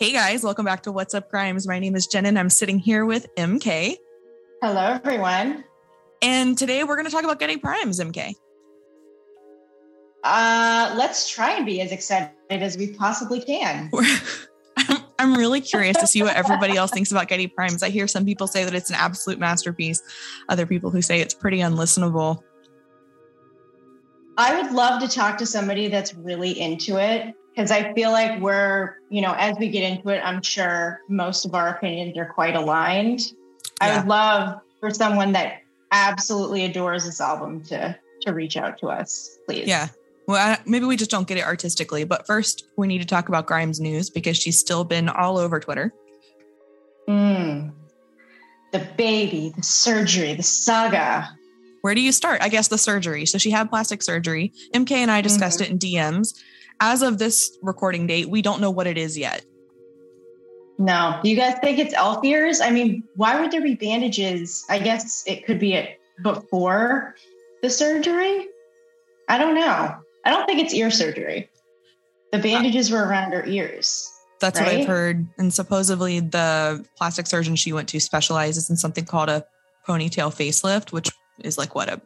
Hey guys, welcome back to What's Up Grimes. My name is Jen and I'm sitting here with MK. Hello, everyone. And today we're going to talk about Geidi Primes, MK. Uh, let's try and be as excited as we possibly can. I'm, I'm really curious to see what everybody else thinks about Geidi Primes. I hear some people say that it's an absolute masterpiece, other people who say it's pretty unlistenable. I would love to talk to somebody that's really into it because I feel like we're, you know, as we get into it, I'm sure most of our opinions are quite aligned. I would love for someone that absolutely adores this album to to reach out to us, please. Yeah. Well, maybe we just don't get it artistically, but first we need to talk about Grimes news because she's still been all over Twitter. Mm. The baby, the surgery, the saga. Where do you start? I guess the surgery. So she had plastic surgery. MK and I discussed it in DMs. As of this recording date, we don't know what it is yet. No. Do you guys think it's elf ears? I mean, why would there be bandages? I guess it could be it before the surgery. I don't know. I don't think it's ear surgery. The bandages were around her ears. That's what I've heard. And supposedly the plastic surgeon she went to specializes in something called a ponytail facelift, which is like what a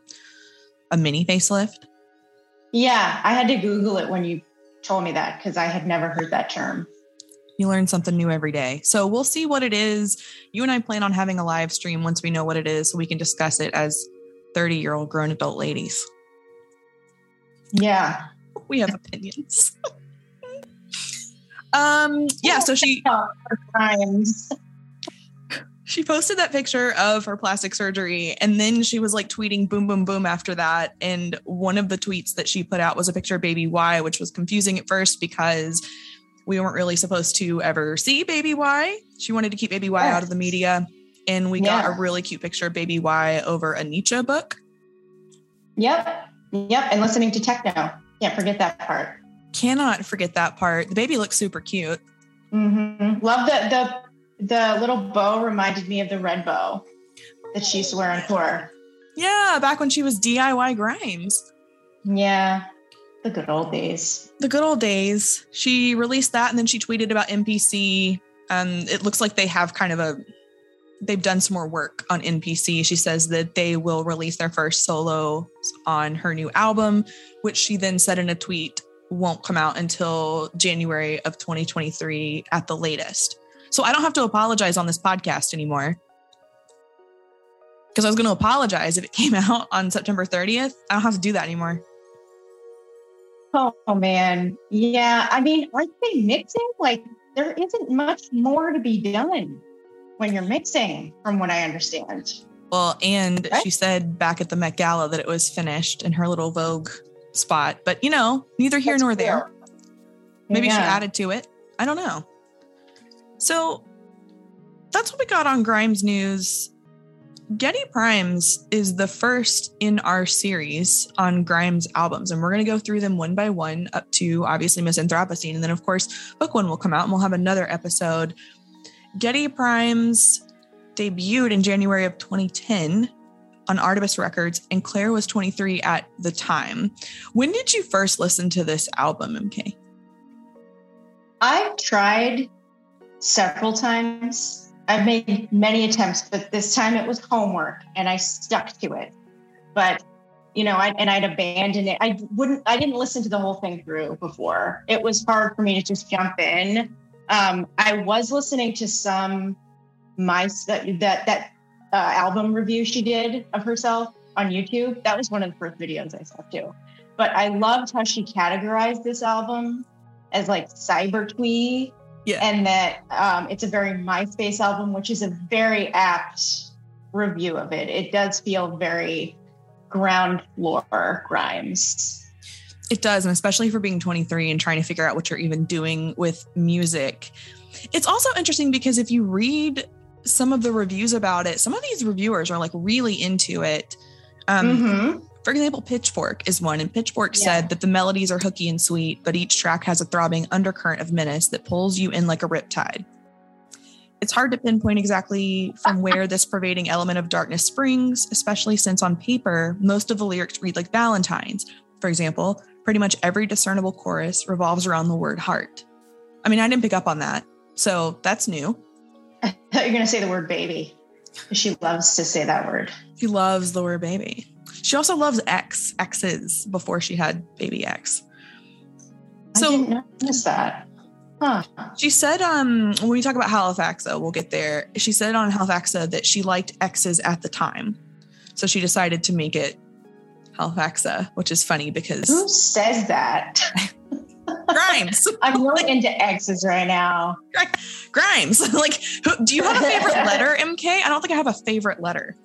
a mini facelift. Yeah, I had to Google it when you told me that because I had never heard that term. You learn something new every day. So we'll see what it is. You and I plan on having a live stream once we know what it is so we can discuss it as 30 year old grown adult ladies. Yeah. We have opinions. um yeah, so she Crimes. She posted that picture of her plastic surgery and then she was like tweeting boom boom boom after that and one of the tweets that she put out was a picture of baby y which was confusing at first because we weren't really supposed to ever see baby y she wanted to keep baby y out of the media and we got a really cute picture of baby y over a nietzsche book Yep. Yep. And listening to techno. Can't forget that part. cannot forget that part the baby looks super cute hmm Love the the the little bow reminded me of the red bow that she used to wear on tour. yeah back when she was diy grimes Yeah, the good old days. the good old days. She released that and then she tweeted about NPC. Um, it looks like they have kind of a they've done some more work on NPC. She says that they will release their first solo on her new album, which she then said in a tweet won't come out until January of 2023 at the latest. So I don't have to apologize on this podcast anymore. Because I was going to apologize if it came out on September 30th. I don't have to do that anymore. Oh, man, yeah. I mean, aren't they mixing? Like, there isn't much more to be done when you're mixing, from what I understand. Well, and Right. she said back at the Met Gala that it was finished in her little Vogue spot. But you know, neither here That's nor there. Maybe she added to it. I don't know. So that's what we got on Grimes News. Geidi Primes is the first in our series on Grimes albums, and we're going to go through them one by one up to obviously Miss Anthropocene. And then, of course, book one will come out and we'll have another episode. Geidi Primes debuted in January of 2010 on Arbutus Records, and Claire was 23 at the time. When did you first listen to this album, MK? I've tried several times. I've made many attempts, but this time it was homework and I stuck to it. But you know, I, and I'd abandoned it. I wouldn't. I didn't listen to the whole thing through before. It was hard for me to just jump in. Um, I was listening to some my that that that uh, album review she did of herself on YouTube. That was one of the first videos I saw too. But I loved how she categorized this album as like cyber twee Yeah. and that um, it's a very MySpace album, which is a very apt review of it. It does feel very ground floor Grimes. It does, and especially for being 23 and trying to figure out what you're even doing with music. It's also interesting because if you read some of the reviews about it, some of these reviewers are like really into it. Um, Mhm. For example, Pitchfork is one, and Pitchfork Yeah. said that the melodies are hooky and sweet, but each track has a throbbing undercurrent of menace that pulls you in like a riptide. It's hard to pinpoint exactly from where this pervading element of darkness springs, especially since on paper, most of the lyrics read like Valentine's. For example, pretty much every discernible chorus revolves around the word heart. I mean, I didn't pick up on that. So that's new. I thought you were going to say the word baby. She loves to say that word. She loves the word baby. She also loves X, X's before she had baby X. So notice that. Huh. She said, um, when we talk about Halifaxa, we'll get there. She said on Halifaxa that she liked X's at the time. So she decided to make it Halifaxa, which is funny because who says that? Grimes. I'm really into X's right now. Grimes. like, do you have a favorite letter, MK? I don't think I have a favorite letter.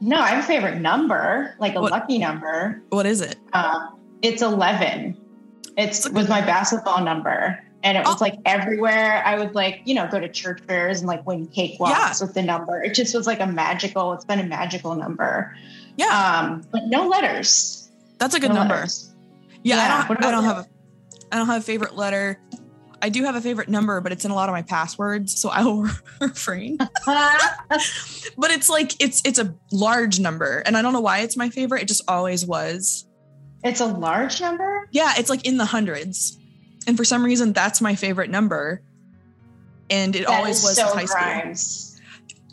No, I have a favorite number, like a what, lucky number. What is it? Uh, it's 11. It's was my basketball number. And it was oh. like everywhere. I would like, you know, go to church fairs and like win cakewalks yeah. with the number. It just was like a magical, it's been a magical number. Yeah. Um, but no letters. That's a good no number. Letters. Yeah, yeah. I don't, I don't have a I don't have a favorite letter. I do have a favorite number, but it's in a lot of my passwords, so I will refrain. but it's like it's it's a large number, and I don't know why it's my favorite. It just always was. It's a large number. Yeah, it's like in the hundreds, and for some reason, that's my favorite number. And it that always was so high Grimes. school.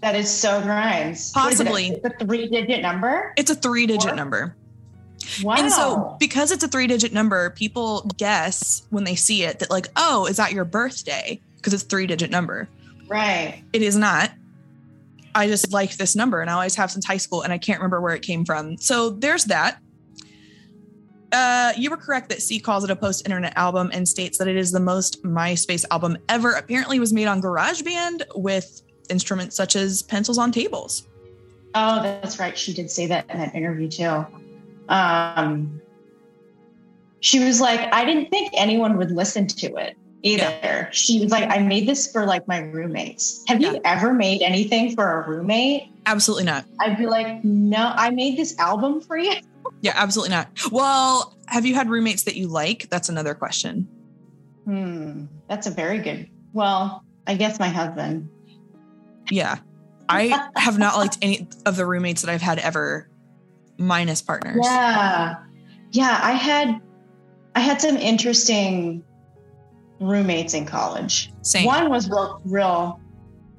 That is so Grimes. Possibly it? a three-digit number. It's a three-digit number. Wow. And so because it's a three digit number, people guess when they see it that like, oh, is that your birthday? Because it's three digit number. Right. It is not. I just like this number and I always have since high school and I can't remember where it came from. So there's that. Uh, you were correct that C calls it a post internet album and states that it is the most MySpace album ever. Apparently, was made on GarageBand with instruments such as pencils on tables. Oh, that's right. She did say that in that interview too um, she was like, I didn't think anyone would listen to it either. Yeah. She was like, I made this for like my roommates. Have yeah. you ever made anything for a roommate? Absolutely not. I'd be like, no, I made this album for you. yeah, absolutely not. Well, have you had roommates that you like? That's another question. Hmm. That's a very good. Well, I guess my husband. Yeah. I have not liked any of the roommates that I've had ever minus partners. Yeah. Yeah, I had I had some interesting roommates in college. Same. One was real real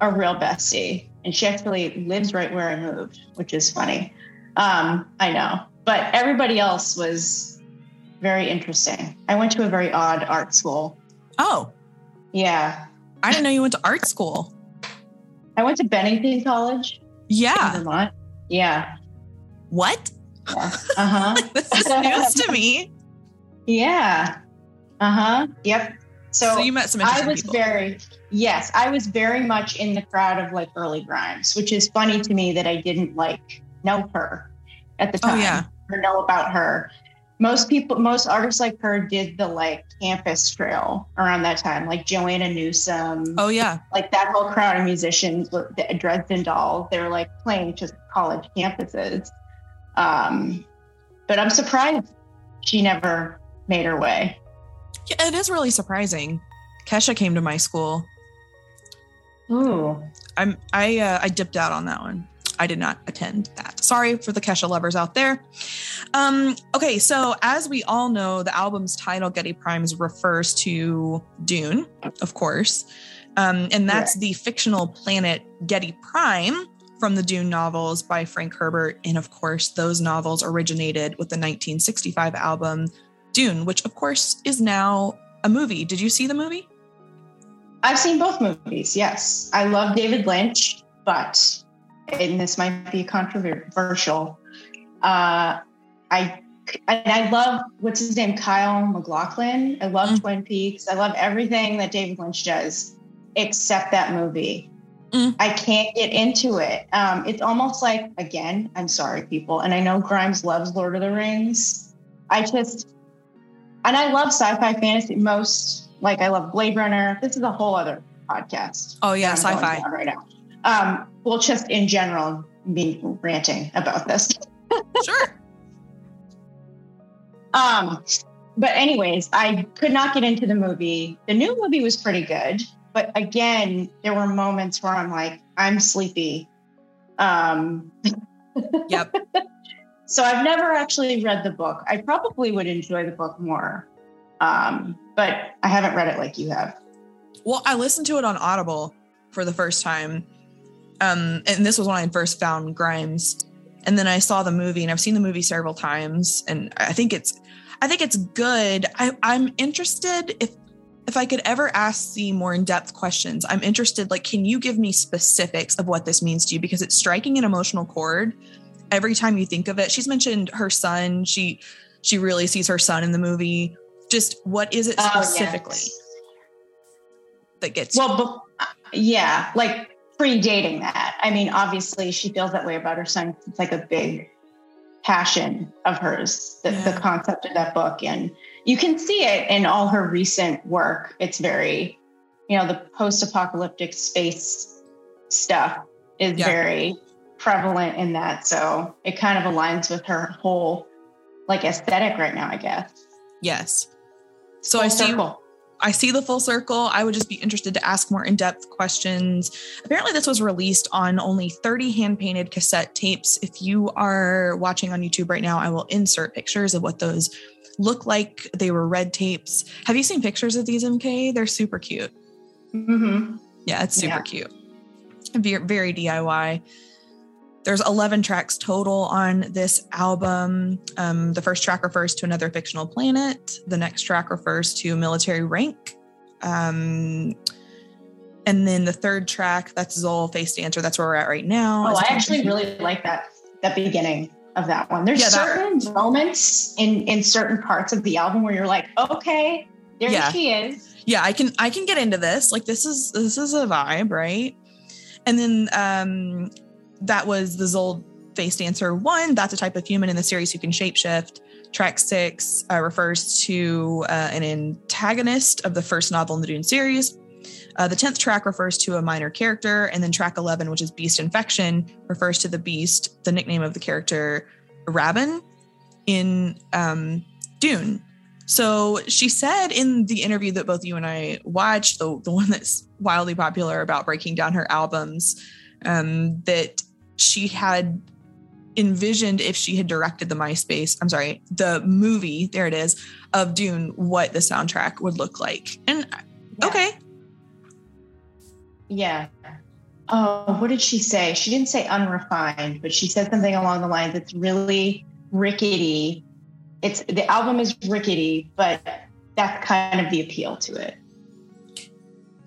a real bestie and she actually lives right where I moved, which is funny. Um, I know. But everybody else was very interesting. I went to a very odd art school. Oh. Yeah. I didn't know you went to art school. I went to Bennington College. Yeah. Vermont. Yeah what? Uh huh. this is news to me. Yeah. Uh huh. Yep. So, so, you met some. I was people. very yes, I was very much in the crowd of like early Grimes, which is funny to me that I didn't like know her at the time oh, yeah. or know about her. Most people, most artists like her did the like campus trail around that time, like Joanna Newsom. Oh yeah, like that whole crowd of musicians, the Dresden Dolls. They were like playing just college campuses. Um, but I'm surprised she never made her way. Yeah, it is really surprising. Kesha came to my school. Ooh. I'm I uh, I dipped out on that one. I did not attend that. Sorry for the Kesha lovers out there. Um, okay, so as we all know, the album's title, Geidi Primes, refers to Dune, of course. Um, and that's the fictional planet Geidi Prime, from the Dune novels by Frank Herbert. And of course, those novels originated with the 1965 album Dune, which of course is now a movie. Did you see the movie? I've seen both movies, yes. I love David Lynch, but, and this might be controversial, uh, I and I love what's his name, Kyle MacLachlan. I love mm. Twin Peaks. I love everything that David Lynch does, except that movie. Mm. I can't get into it. Um, it's almost like, again, I'm sorry, people, and I know Grimes loves Lord of the Rings. I just, and I love sci-fi fantasy most. Like I love Blade Runner. This is a whole other podcast. Oh yeah, sci-fi right now. Um, well, just in general, me ranting about this. sure. Um, but anyways, I could not get into the movie. The new movie was pretty good. But again, there were moments where I'm like, I'm sleepy. Um, yep. so I've never actually read the book. I probably would enjoy the book more, um, but I haven't read it like you have. Well, I listened to it on Audible for the first time. Um, and this was when I first found Grimes. And then I saw the movie and I've seen the movie several times and I think it's I think it's good. I, I'm interested if if I could ever ask the more in-depth questions, I'm interested, like, can you give me specifics of what this means to you? Because it's striking an emotional chord every time you think of it. She's mentioned her son. She she really sees her son in the movie. Just what is it specifically? Oh, yes that gets well but, yeah like predating that i mean obviously she feels that way about her son it's like a big passion of hers the, yeah. the concept of that book and you can see it in all her recent work it's very you know the post-apocalyptic space stuff is yeah. very prevalent in that so it kind of aligns with her whole like aesthetic right now i guess yes so Full i see circle. I see the full circle. I would just be interested to ask more in depth questions. Apparently, this was released on only 30 hand painted cassette tapes. If you are watching on YouTube right now, I will insert pictures of what those look like. They were red tapes. Have you seen pictures of these, MK? They're super cute. Mm-hmm. Yeah, it's super yeah. cute. Very, very DIY. There's 11 tracks total on this album. Um, the first track refers to another fictional planet. The next track refers to military rank. Um, and then the third track, that's Zoal Face Dancer. That's where we're at right now. Oh, I actually really like that that beginning of that one. There's yeah, certain that, moments in in certain parts of the album where you're like, okay, there yeah. she is. Yeah, I can I can get into this. Like this is this is a vibe, right? And then um that was the Zoal face dancer one. That's a type of human in the series who can shapeshift. Track six uh, refers to uh, an antagonist of the first novel in the Dune series. Uh, the 10th track refers to a minor character. And then track 11, which is Beast Infection, refers to the beast, the nickname of the character Rabban in um, Dune. So she said in the interview that both you and I watched, the, the one that's wildly popular about breaking down her albums, um, that she had envisioned if she had directed the MySpace, I'm sorry, the movie, there it is, of Dune, what the soundtrack would look like. And uh, yeah. okay. Yeah. Oh, what did she say? She didn't say unrefined, but she said something along the lines it's really rickety. It's the album is rickety, but that's kind of the appeal to it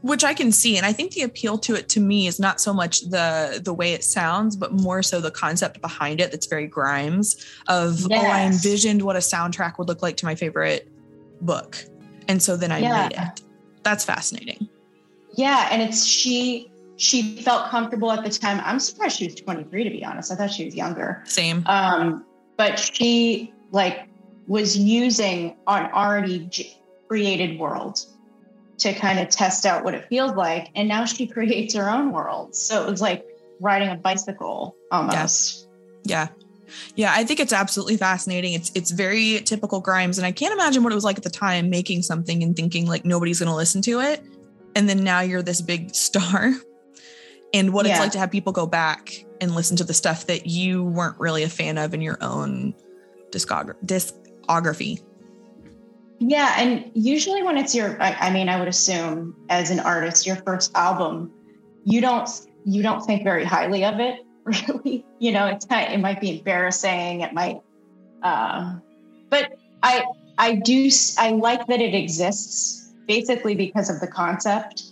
which I can see. And I think the appeal to it to me is not so much the the way it sounds, but more so the concept behind it that's very Grimes of yes. oh, I envisioned what a soundtrack would look like to my favorite book. And so then I yeah. made it. That's fascinating. Yeah. And it's she she felt comfortable at the time. I'm surprised she was 23 to be honest. I thought she was younger. Same. Um, but she like was using an already created world to kind of test out what it feels like. And now she creates her own world. So it was like riding a bicycle almost. Yeah. yeah. Yeah, I think it's absolutely fascinating. It's it's very typical Grimes, and I can't imagine what it was like at the time making something and thinking like nobody's going to listen to it, and then now you're this big star, and what yeah. it's like to have people go back and listen to the stuff that you weren't really a fan of in your own discography. discography. Yeah, and usually when it's your, I, I, mean, I would assume as an artist, your first album, you don't you don't think very highly of it, really. You know, it's kind of, it might be embarrassing. It might, uh, but I I do I like that it exists basically because of the concept,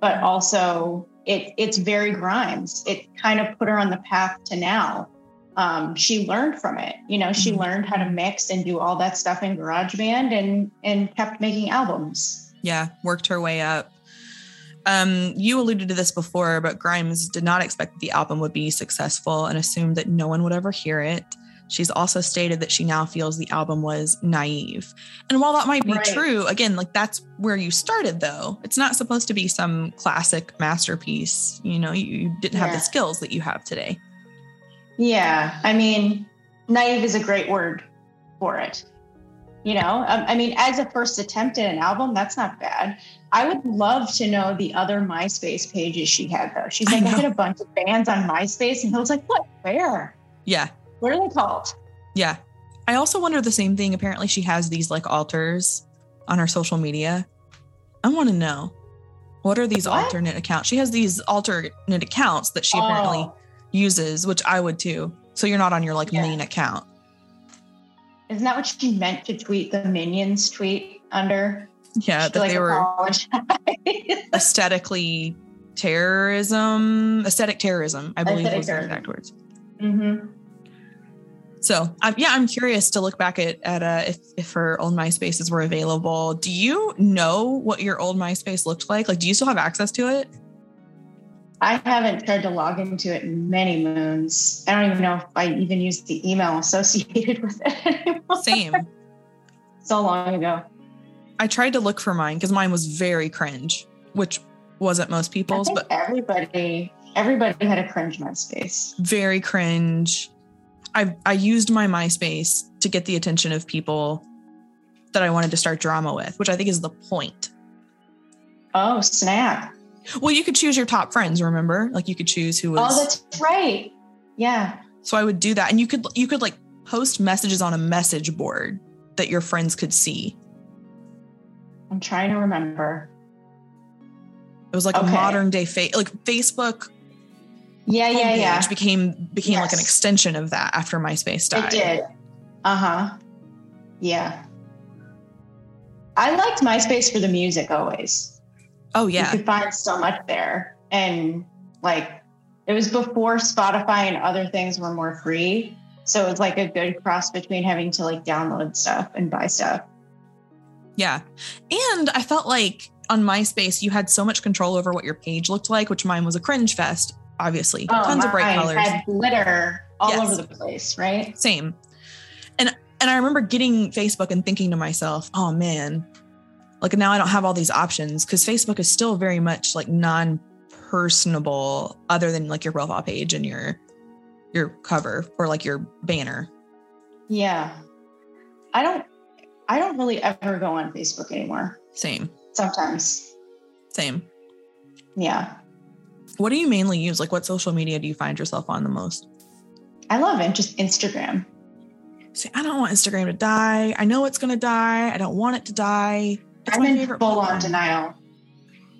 but also it it's very Grimes. It kind of put her on the path to now um, she learned from it. You know, she mm-hmm. learned how to mix and do all that stuff in GarageBand and and kept making albums. Yeah, worked her way up. Um, you alluded to this before, but Grimes did not expect the album would be successful and assumed that no one would ever hear it. She's also stated that she now feels the album was naive. And while that might be right. true, again, like that's where you started though. It's not supposed to be some classic masterpiece. You know, you, you didn't yeah. have the skills that you have today. Yeah. I mean, naive is a great word for it. You know, um, I mean, as a first attempt at an album, that's not bad. I would love to know the other MySpace pages she had, though. She's like, I, I had a bunch of bands on MySpace, and I was like, what? Where? Yeah. What are they called? Yeah. I also wonder the same thing. Apparently, she has these like alters on her social media. I want to know. What are these What? alternate accounts? She has these alternate accounts that she apparently Oh, uses, which I would too. So you're not on your like Yeah. main account. isn't that what she meant to tweet the minions tweet under? Yeah, She, that like, they were aesthetically terrorism, aesthetic terrorism, I believe Aesthetic was the exact words. Mhm. So I'm, yeah, I'm curious to look back at at uh, if if her old MySpaces were available. Do you know what your old MySpace looked like? Like, do you still have access to it? I haven't tried to log into it in many moons. I don't even know if I even use the email associated with it anymore. Same. So long ago. I tried to look for mine because mine was very cringe, which wasn't most people's, but everybody, everybody had a cringe MySpace. very cringe. I I used my MySpace to get the attention of people that I wanted to start drama with, which I think is the point. Oh snap! Well, you could choose your top friends, remember? Like you could choose who was Oh, that's right. Yeah. So I would do that. And you could you could like post messages on a message board that your friends could see. I'm trying to remember. It was like a modern day fa- like Facebook Yeah, yeah, yeah. became became like an extension of that after MySpace died. It did. Uh huh. Yeah. I liked MySpace for the music always. Oh yeah. You could find so much there. And like it was before Spotify and other things were more free. So it was like a good cross between having to like download stuff and buy stuff. Yeah. And I felt like on MySpace you had so much control over what your page looked like, which mine was a cringe fest, obviously. Oh, Tons of bright colors. Had glitter all Yes. over the place, right? Same. And and I remember getting Facebook and thinking to myself, oh man, like now I don't have all these options because Facebook is still very much like non-personable other than like your profile page and your your cover or like your banner. Yeah. I don't I don't really ever go on Facebook anymore. Same. Sometimes. Same. Yeah. What do you mainly use? Like what social media do you find yourself on the most? I love it. Just Instagram. See, I don't want Instagram to die. I know it's gonna die. I don't want it to die. It's I'm in full on denial.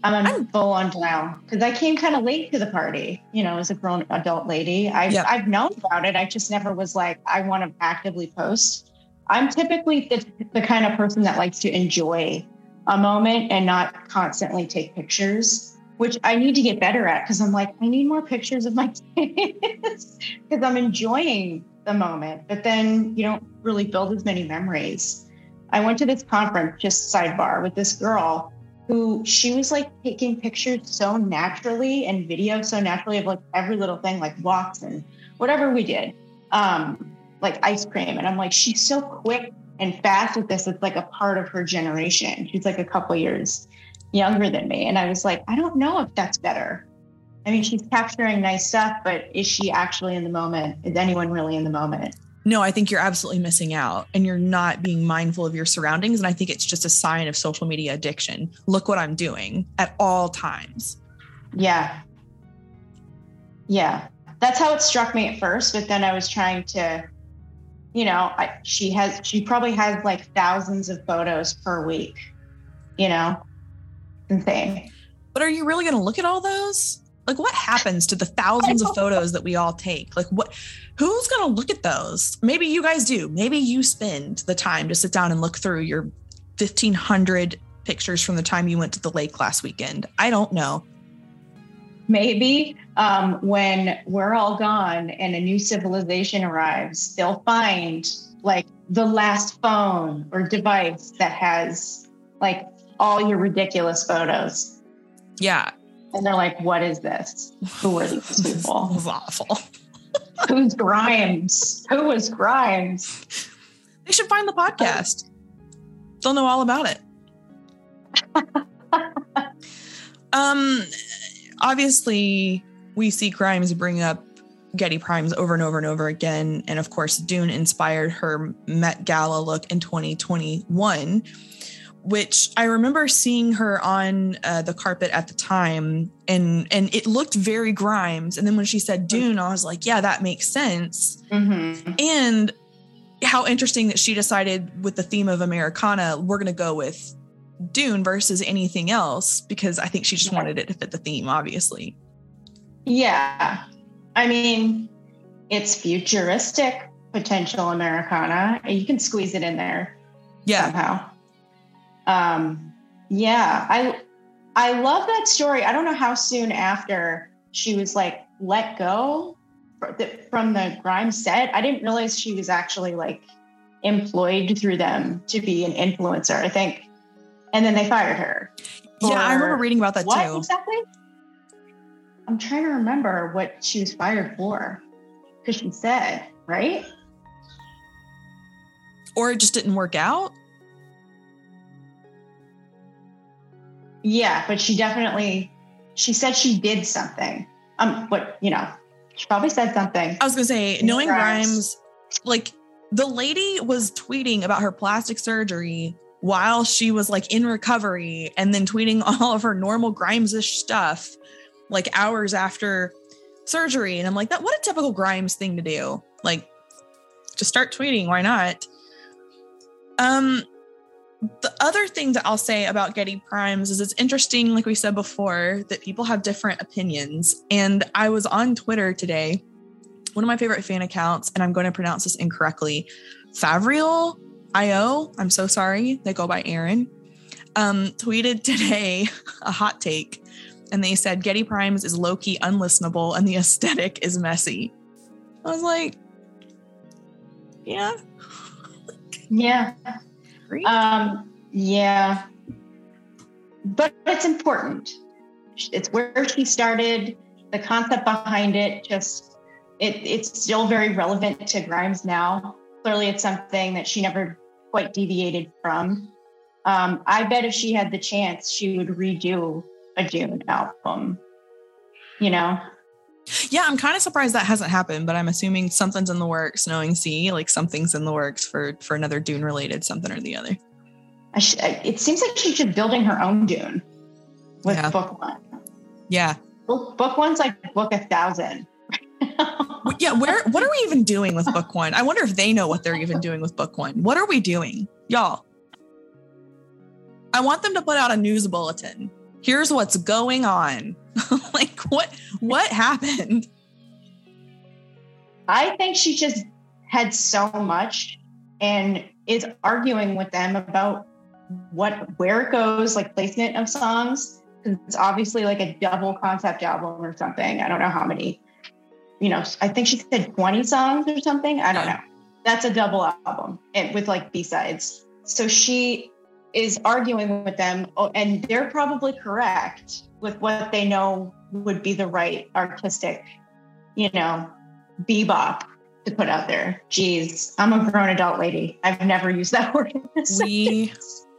I'm in I'm- full on denial because I came kind of late to the party. You know, as a grown adult lady, I've. I've known about it. I just never was like I want to actively post. I'm typically the, the kind of person that likes to enjoy a moment and not constantly take pictures, which I need to get better at because I'm like I need more pictures of my kids because I'm enjoying the moment, but then you don't really build as many memories. I went to this conference, just sidebar, with this girl who she was like taking pictures so naturally and video so naturally of like every little thing, like walks and whatever we did, um, like ice cream. And I'm like, she's so quick and fast with this. It's like a part of her generation. She's like a couple years younger than me. And I was like, I don't know if that's better. I mean, she's capturing nice stuff, but is she actually in the moment? Is anyone really in the moment? No, I think you're absolutely missing out and you're not being mindful of your surroundings. And I think it's just a sign of social media addiction. Look what I'm doing at all times. Yeah. Yeah. That's how it struck me at first. But then I was trying to, you know, I, she has, she probably has like thousands of photos per week, you know, insane. But are you really going to look at all those? Like, what happens to the thousands of photos that we all take? Like, what, who's going to look at those? Maybe you guys do. Maybe you spend the time to sit down and look through your 1500 pictures from the time you went to the lake last weekend. I don't know. Maybe um, when we're all gone and a new civilization arrives, they'll find like the last phone or device that has like all your ridiculous photos. Yeah. And they're like, what is this? Who are these people? was awful. Who's Grimes? Who was Grimes? They should find the podcast. They'll know all about it. um, obviously, we see Grimes bring up Geidi Primes over and over and over again, and of course, Dune inspired her Met Gala look in 2021, which I remember seeing her on uh, the carpet at the time, and and it looked very Grimes. And then when she said Dune, I was like, yeah, that makes sense Mm-hmm. and how interesting that she decided with the theme of Americana, we're going to go with Dune versus anything else because I think she just wanted it to fit the theme, obviously. Yeah. I mean, it's futuristic potential Americana. You can squeeze it in there Yeah. somehow. Um, yeah, I I love that story. I don't know how soon after she was like let go from the Grimes set. I didn't realize she was actually like employed through them to be an influencer. I think, and then they fired her. Yeah, I remember reading about that what too. exactly? I'm trying to remember what she was fired for because she said right. Or it just didn't work out. Yeah, but she definitely she said she did something. Um, but you know, she probably said something. I was gonna say, In knowing Grimes. Grimes, like the lady was tweeting about her plastic surgery while she was like in recovery, and then tweeting all of her normal Grimes-ish stuff like hours after surgery. And I'm like, that what a typical Grimes thing to do. Like, just start tweeting. Why not? Um, the other thing that I'll say about Geidi Primes is it's interesting, like we said before, that people have different opinions. And I was on Twitter today one of my favorite fan accounts, and I'm going to pronounce this incorrectly. Favriel IO, I'm so sorry. They go by Aaron. Um, tweeted today a hot take, and they said Geidi Primes is low key unlistenable and the aesthetic is messy. I was like, yeah, Yeah, agree. um, yeah, but it's important. It's where she started. The concept behind it just it it's still very relevant to Grimes now. Clearly, it's something that she never quite deviated from. Um, I bet if she had the chance, she would redo a Dune album. You know, yeah, I'm kind of surprised that hasn't happened, but I'm assuming something's in the works. Knowing C, like something's in the works for for another Dune related something or the other. I sh- it seems like she's just building her own Dune with Yeah. book one. Yeah, Book, book one's like book a thousand. yeah where what are we even doing with book one i wonder if they know what they're even doing with book one what are we doing y'all i want them to put out a news bulletin here's what's going on like what what happened I think she just had so much and is arguing with them about what where it goes, like placement of songs. It's obviously like a double concept album or something. I don't know how many. You know, I think she said 20 songs or something. I don't know. That's a double album with like B-sides. So she is arguing with them oh, and they're probably correct with what they know would be the right artistic, you know, bebop to put out there. Jeez, I'm a grown adult lady. I've never used that word. We-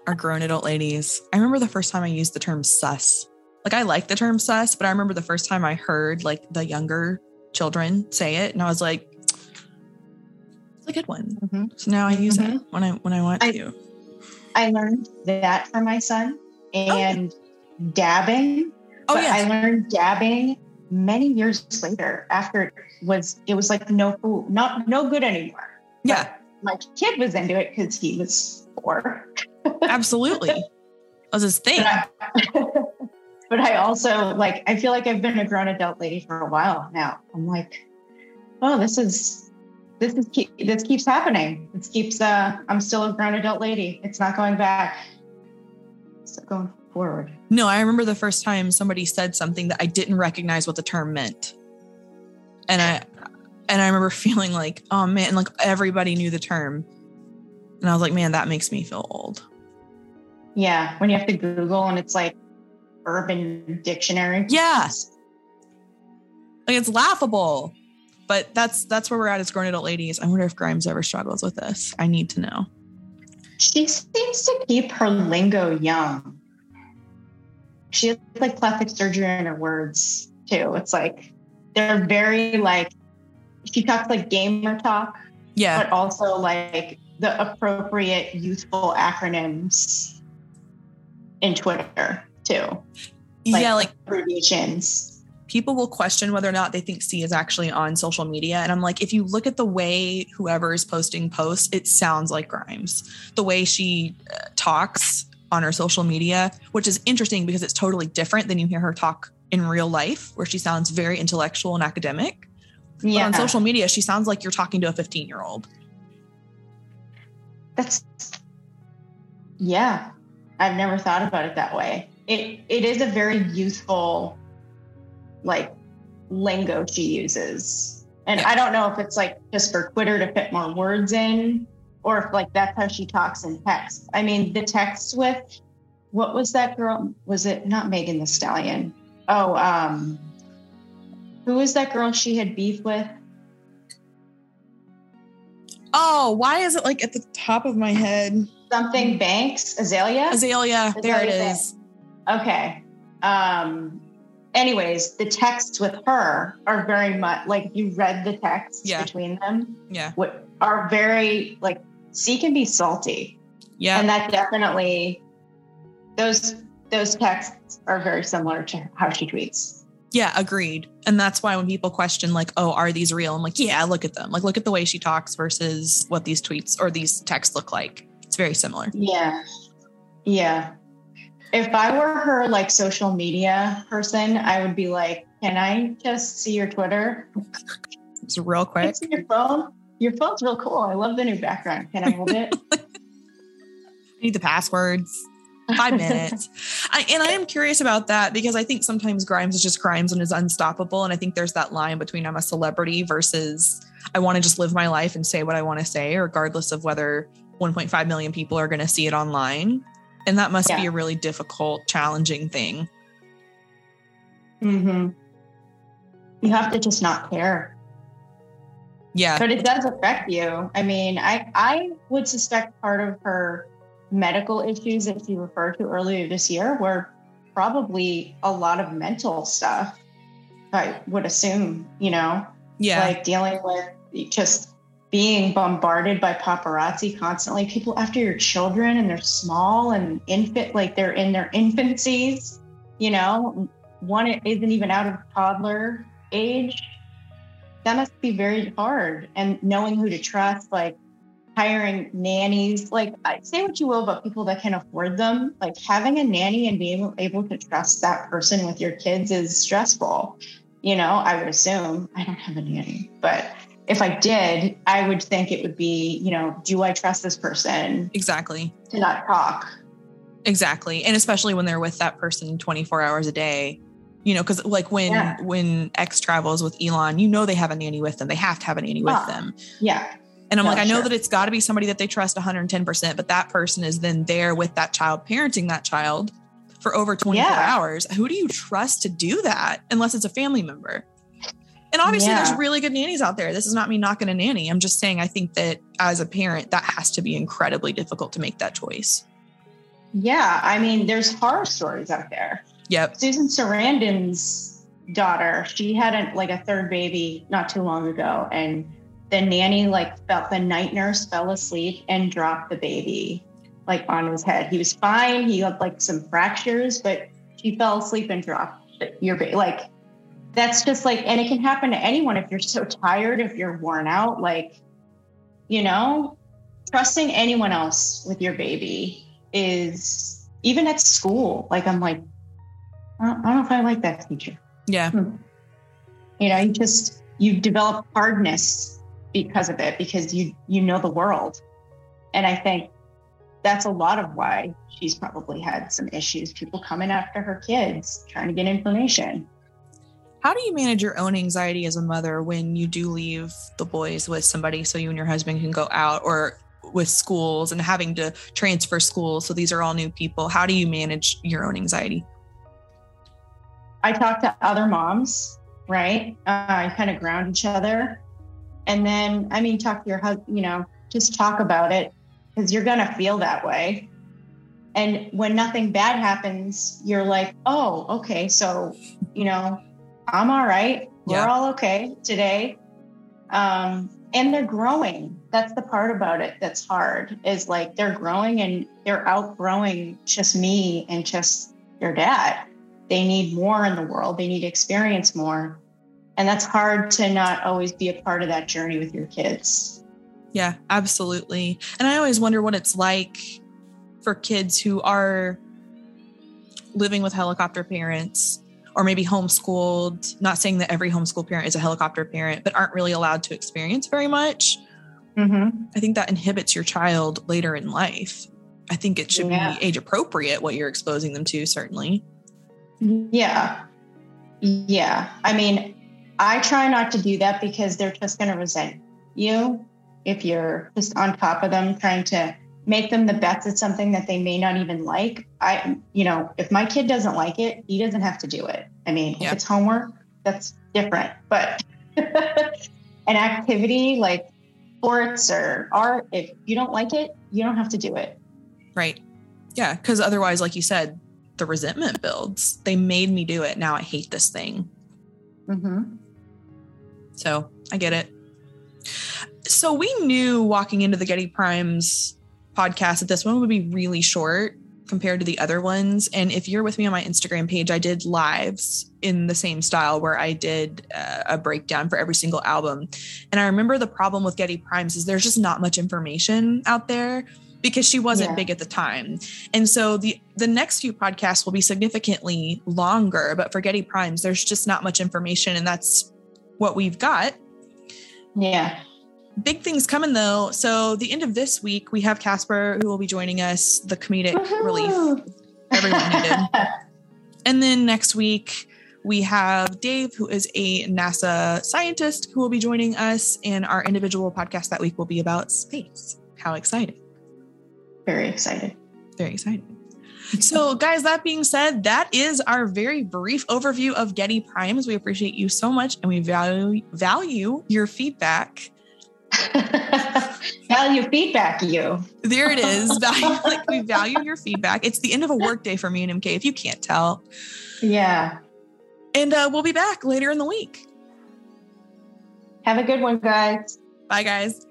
are grown adult ladies i remember the first time i used the term sus like i like the term sus but i remember the first time i heard like the younger children say it and i was like it's a good one Mhm. so now i use it Mhm. when i when i want I- to I learned that from my son and dabbing. Oh but yeah I learned dabbing many years later after it was it was like no food, not no good anymore. yeah But my kid was into it because he was four. absolutely that was his thing But I, also like I feel like I've been a grown adult lady for a while now. I'm like, oh, this is this is keep, this keeps happening. This keeps uh I'm still a grown adult lady. It's not going back. It's going forward. No, I remember the first time somebody said something that I didn't recognize what the term meant. And I and I remember feeling like, oh man, like everybody knew the term. And I was like, man, that makes me feel old. Yeah, when you have to Google and it's like Urban Dictionary. Yeah. Like it's laughable. But that's that's where we're at as grown adult ladies. I wonder if Grimes ever struggles with this. I need to know. She seems to keep her lingo young. She has like plastic surgery in her words too. It's like they're very like she talks like gamer talk, Yeah. but also like the appropriate youthful acronyms in Twitter too. yeah, like abbreviations. people will question whether or not they think C is actually on social media. And I'm like, if you look at the way whoever is posting posts, it sounds like Grimes. The way she uh, talks on her social media, which is interesting because it's totally different than you hear her talk in real life, where she sounds very intellectual and academic. Yeah. But on social media, she sounds like you're talking to a 15 year old. That's, yeah, I've never thought about it that way. It It is a very youthful, like, lingo she uses. And yeah. I don't know if it's like just for Twitter to fit more words in or if like that's how she talks in text. I mean, the text with what was that girl? Was it not Megan Thee Stallion? Oh, um, who was that girl she had beef with? Oh, why is it like at the top of my head? Something Banks, Azealia. Azealia, Azealia there it is. Okay. Um, anyways, the texts with her are very much like you read the texts yeah. between them. Yeah. What are very like C can be salty. Yeah. And that definitely those those texts are very similar to how she tweets. Yeah, agreed. And that's why when people question like, "Oh, are these real?" I'm like, "Yeah, look at them. Like look at the way she talks versus what these tweets or these texts look like. It's very similar." Yeah. Yeah. If I were her like social media person, I would be like, "Can I just see your Twitter?" It's real quick. Your phone. Your phone's real cool. I love the new background. Can I hold it? I need the passwords. Five minutes. I, and I am curious about that because I think sometimes Grimes is just Grimes and is unstoppable. And I think there's that line between I'm a celebrity versus I want to just live my life and say what I want to say, regardless of whether 1.5 million people are going to see it online. And that must yeah. be a really difficult, challenging thing. Mm-hmm. You have to just not care. Yeah. But it does affect you. I mean, I I would suspect part of her medical issues that she referred to earlier this year were probably a lot of mental stuff. I would assume, you know, yeah, like dealing with just being bombarded by paparazzi constantly. People after your children and they're small and infant, like they're in their infancies, you know, one isn't even out of toddler age that must be very hard. And knowing who to trust, like hiring nannies, like say what you will about people that can afford them, like having a nanny and being able, able to trust that person with your kids is stressful. You know, I would assume I don't have a nanny, but if I did, I would think it would be, you know, do I trust this person? Exactly. To not talk. Exactly. And especially when they're with that person 24 hours a day you know because like when yeah. when x travels with elon you know they have a nanny with them. They have to have a nanny with ah. them. Yeah. And i'm no, like i know sure. that it's got to be somebody that they trust 110% but that person is then there with that child parenting that child for over 24 yeah. hours. Who do you trust to do that unless it's a family member? And obviously yeah. there's really good nannies out there. This is not me knocking a nanny. I'm just saying i think that as a parent that has to be incredibly difficult to make that choice. Yeah i mean there's horror stories out there Yep. Susan Sarandon's daughter, she had a, like a third baby not too long ago, and the nanny like felt the night nurse fell asleep and dropped the baby like on his head. He was fine. He had like some fractures, but she fell asleep and dropped your baby. Like that's just like, and it can happen to anyone if you're so tired, if you're worn out. Like, you know, trusting anyone else with your baby is even at school. Like I'm like, I don't, know if I like that teacher. Yeah. Hmm. You know, you just you develop hardness because of it because you you know the world, and I think that's a lot of why she's probably had some issues. People coming after her kids, trying to get information. How do you manage your own anxiety as a mother when you do leave the boys with somebody so you and your husband can go out or with schools and having to transfer schools? So these are all new people. How do you manage your own anxiety? I talk to other moms, right? Uh, I kind of ground each other. And then, I mean, talk to your husband, you know, just talk about it because you're going to feel that way. And when nothing bad happens, you're like, oh, okay. So, you know, I'm all right. We're yeah. all okay today. Um, and they're growing. That's the part about it that's hard is like they're growing and they're outgrowing just me and just their dad they need more in the world, they need to experience more. And that's hard to not always be a part of that journey with your kids. Yeah, absolutely. And I always wonder what it's like for kids who are living with helicopter parents or maybe homeschooled. Not saying that every homeschool parent is a helicopter parent, but aren't really allowed to experience very much. Mm-hmm. I think that inhibits your child later in life. I think it should Yeah. be age appropriate what you're exposing them to, certainly. Yeah. Yeah. I mean, I try not to do that because they're just going to resent you if you're just on top of them trying to make them the best at something that they may not even like. I, you know, if my kid doesn't like it, he doesn't have to do it. I mean, Yeah. if it's homework, that's different. But an activity like sports or art, if you don't like it, you don't have to do it. Right. Yeah. Because otherwise, like you said, the resentment builds. They made me do it. Now I hate this thing. Mm-hmm. So I get it. So we knew walking into the Geidi Primes podcast that this one would be really short compared to the other ones. And if you're with me on my Instagram page, I did lives in the same style where I did uh, a breakdown for every single album. And I remember the problem with Geidi Primes is there's just not much information out there because she wasn't Yeah. big at the time. And so the the next few podcasts will be significantly longer, but for Geidi Primes there's just not much information and that's what we've got. Yeah. Big things coming though. So the end of this week we have Casper who will be joining us, the comedic relief everyone needed. And then next week, we have Dave, who is a NASA scientist, who will be joining us. And our individual podcast that week will be about space. How exciting! Very excited. Very excited. So, guys, that being said, that is our very brief overview of Geidi Primes. We appreciate you so much and we value value your feedback. Value feedback, you. There it is. Value, like we value your feedback. It's the end of a workday for me and MK, if you can't tell. Yeah. And uh, we'll be back later in the week. Have a good one, guys. Bye, guys.